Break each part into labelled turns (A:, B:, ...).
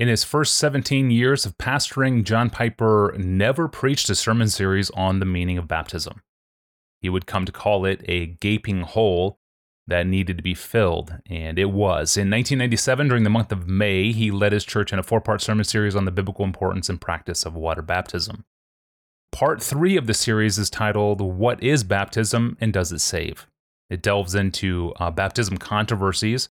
A: In his first 17 years of pastoring, John Piper never preached a sermon series on the meaning of baptism. He would come to call it a gaping hole that needed to be filled, and it was. In 1997, during the month of May, he led his church in a four part sermon series on the biblical importance and practice of water baptism. Part three of the series is titled What is Baptism and Does It Save? It delves into uh, baptism controversies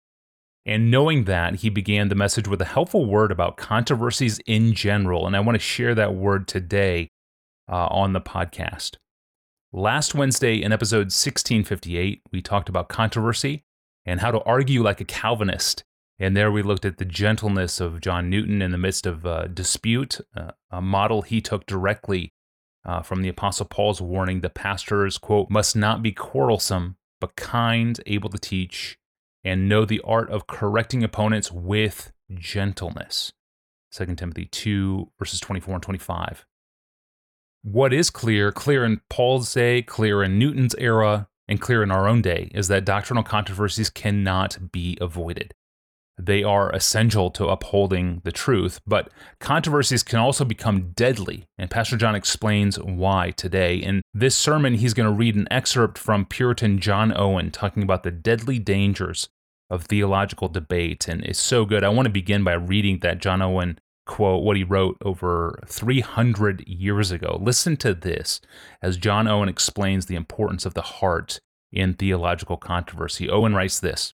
A: and knowing that, he began the message with a helpful word about controversies in general. And I want to share that word today uh, on the podcast. Last Wednesday in episode 1658, we talked about controversy and how to argue like a Calvinist. And there we looked at the gentleness of John Newton in the midst of dispute, uh, a model he took directly uh, from the Apostle Paul's warning the pastors, quote, must not be quarrelsome, but kind, able to teach, and know the art of correcting opponents with gentleness. 2 Timothy 2, verses 24 and 25. What is clear, clear in Paul's day, clear in Newton's era, and clear in our own day, is that doctrinal controversies cannot be avoided. They are essential to upholding the truth, but controversies can also become deadly, and Pastor John explains why today. In this sermon, he's going to read an excerpt from Puritan John Owen talking about the deadly dangers of theological debate, and it's so good. I want to begin by reading that John Owen quote, what he wrote over 300 years ago. Listen to this as John Owen explains the importance of the heart in theological controversy. Owen writes this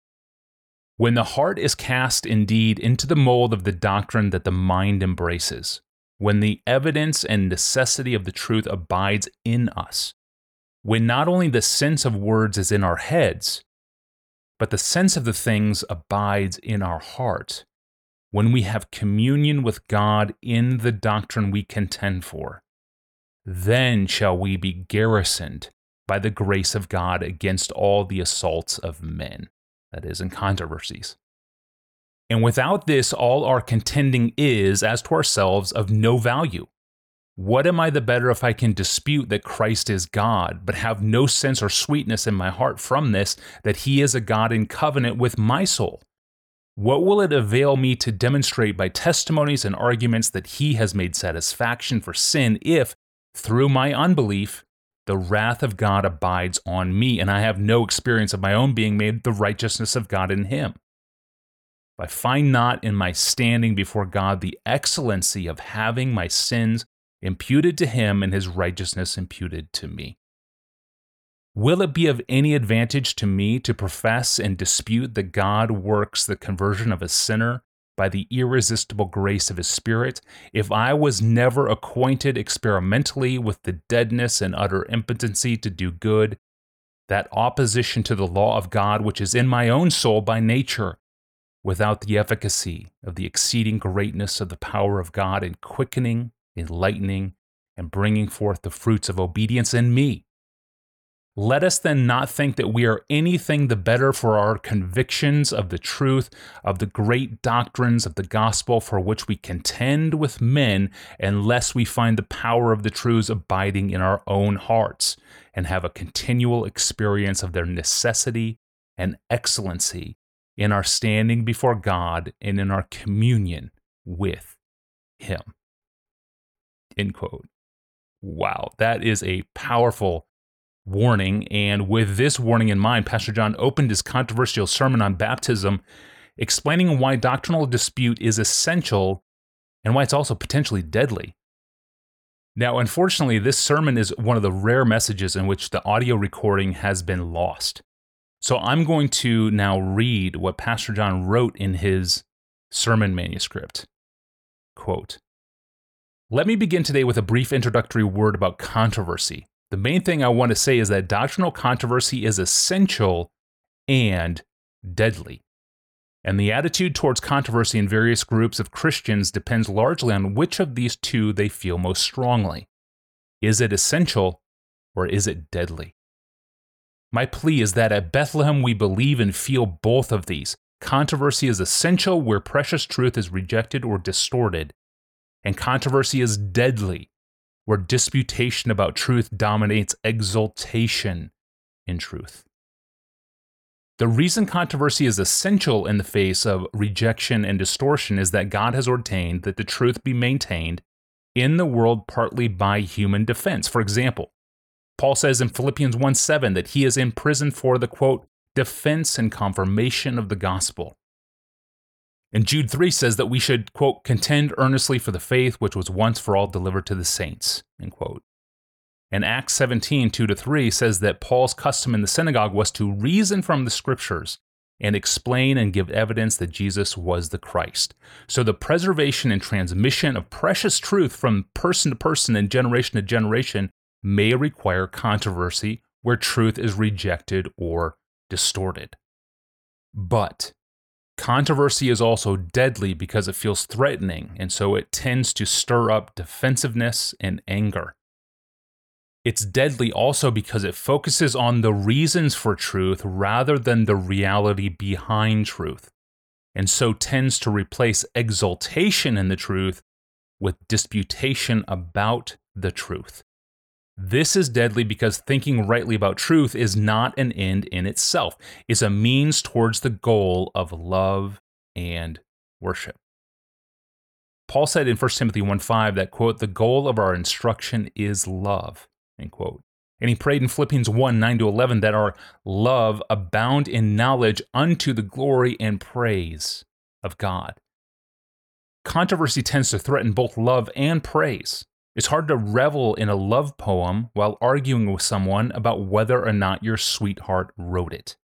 A: when the heart is cast indeed into the mold of the doctrine that the mind embraces, when the evidence and necessity of the truth abides in us, when not only the sense of words is in our heads, but the sense of the things abides in our heart, when we have communion with God in the doctrine we contend for, then shall we be garrisoned by the grace of God against all the assaults of men that is, in controversies. And without this, all our contending is, as to ourselves, of no value. What am I the better if I can dispute that Christ is God, but have no sense or sweetness in my heart from this, that He is a God in covenant with my soul? What will it avail me to demonstrate by testimonies and arguments that He has made satisfaction for sin if, through my unbelief, the wrath of God abides on me, and I have no experience of my own being made the righteousness of God in him. I find not in my standing before God the excellency of having my sins imputed to him and his righteousness imputed to me. Will it be of any advantage to me to profess and dispute that God works the conversion of a sinner by the irresistible grace of his Spirit, if I was never acquainted experimentally with the deadness and utter impotency to do good, that opposition to the law of God which is in my own soul by nature, without the efficacy of the exceeding greatness of the power of God in quickening, enlightening, and bringing forth the fruits of obedience in me, let us then not think that we are anything the better for our convictions of the truth of the great doctrines of the gospel for which we contend with men, unless we find the power of the truths abiding in our own hearts and have a continual experience of their necessity and excellency in our standing before God and in our communion with Him. End quote. Wow, that is a powerful warning. And with this warning in mind, Pastor John opened his controversial sermon on baptism, explaining why doctrinal dispute is essential and why it's also potentially deadly. Now, unfortunately, this sermon is one of the rare messages in which the audio recording has been lost. So I'm going to now read what Pastor John wrote in his sermon manuscript. Quote, Let me begin today with a brief introductory word about controversy. The main thing I want to say is that doctrinal controversy is essential and deadly. And the attitude towards controversy in various groups of Christians depends largely on which of these two they feel most strongly. Is it essential or is it deadly? My plea is that at Bethlehem we believe and feel both of these. Controversy is essential where precious truth is rejected or distorted, and controversy is deadly where disputation about truth dominates exultation in truth. The reason controversy is essential in the face of rejection and distortion is that God has ordained that the truth be maintained in the world partly by human defense. For example, Paul says in Philippians 1 7 that he is in prison for the quote, defense and confirmation of the gospel. And Jude 3 says that we should, quote, contend earnestly for the faith which was once for all delivered to the saints, end quote. And Acts 17, 2 to 3 says that Paul's custom in the synagogue was to reason from the scriptures and explain and give evidence that Jesus was the Christ. So the preservation and transmission of precious truth from person to person and generation to generation may require controversy where truth is rejected or distorted. But controversy is also deadly because it feels threatening, and so it tends to stir up defensiveness and anger. It's deadly also because it focuses on the reasons for truth rather than the reality behind truth, and so tends to replace exaltation in the truth with disputation about the truth. This is deadly because thinking rightly about truth is not an end in itself, it's a means towards the goal of love and worship. Paul said in 1 Timothy 1 5 that, quote, the goal of our instruction is love, end quote. And he prayed in Philippians 1 9 to 11 that our love abound in knowledge unto the glory and praise of God. Controversy tends to threaten both love and praise. It's hard to revel in a love poem while arguing with someone about whether or not your sweetheart wrote it.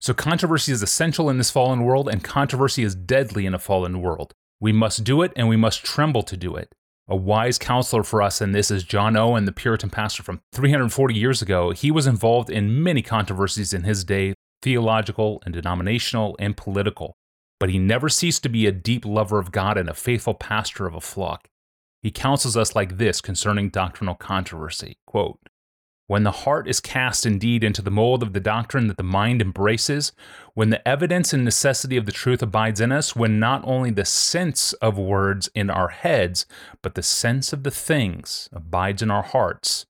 A: So, controversy is essential in this fallen world, and controversy is deadly in a fallen world. We must do it, and we must tremble to do it. A wise counselor for us in this is John Owen, the Puritan pastor from 340 years ago. He was involved in many controversies in his day, theological and denominational and political, but he never ceased to be a deep lover of God and a faithful pastor of a flock. He counsels us like this concerning doctrinal controversy quote, When the heart is cast indeed into the mold of the doctrine that the mind embraces, when the evidence and necessity of the truth abides in us, when not only the sense of words in our heads, but the sense of the things abides in our hearts,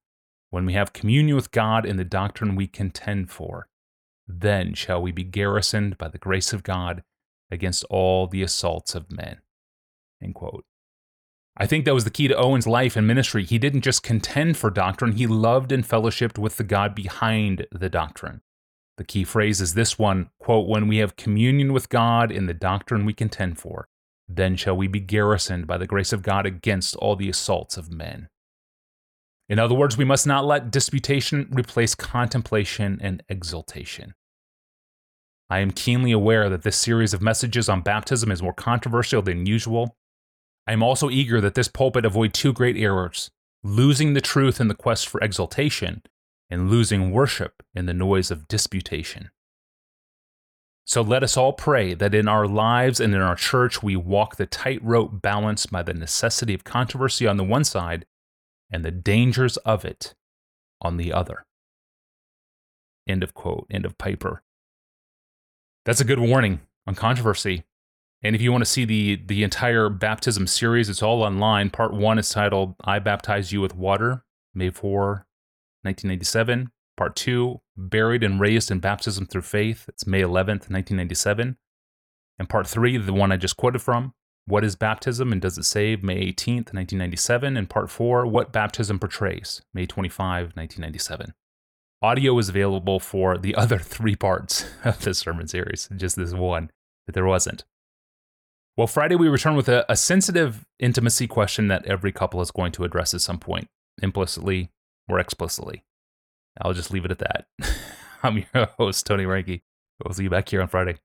A: when we have communion with God in the doctrine we contend for, then shall we be garrisoned by the grace of God against all the assaults of men. End quote. I think that was the key to Owen's life and ministry. He didn't just contend for doctrine, he loved and fellowshipped with the God behind the doctrine. The key phrase is this one quote, When we have communion with God in the doctrine we contend for, then shall we be garrisoned by the grace of God against all the assaults of men. In other words, we must not let disputation replace contemplation and exaltation. I am keenly aware that this series of messages on baptism is more controversial than usual, I am also eager that this pulpit avoid two great errors losing the truth in the quest for exaltation, and losing worship in the noise of disputation. So let us all pray that in our lives and in our church we walk the tightrope balanced by the necessity of controversy on the one side and the dangers of it on the other. End of quote. End of Piper. That's a good warning on controversy. And if you want to see the the entire baptism series, it's all online. Part one is titled "I Baptize You with Water," May 4, 1997. Part two, "Buried and Raised in Baptism Through Faith," it's May 11th, 1997. And part three, the one I just quoted from, "What is Baptism and Does It Save?" May 18th, 1997. And part four, "What Baptism Portrays," May 25, 1997. Audio is available for the other three parts of the sermon series, just this one that there wasn't. Well, Friday we return with a, a, sensitive intimacy question that every couple is going to address at some point, implicitly or explicitly. I'll just leave it at that. I'm your host, Tony Reinke. We'll see you back here on Friday.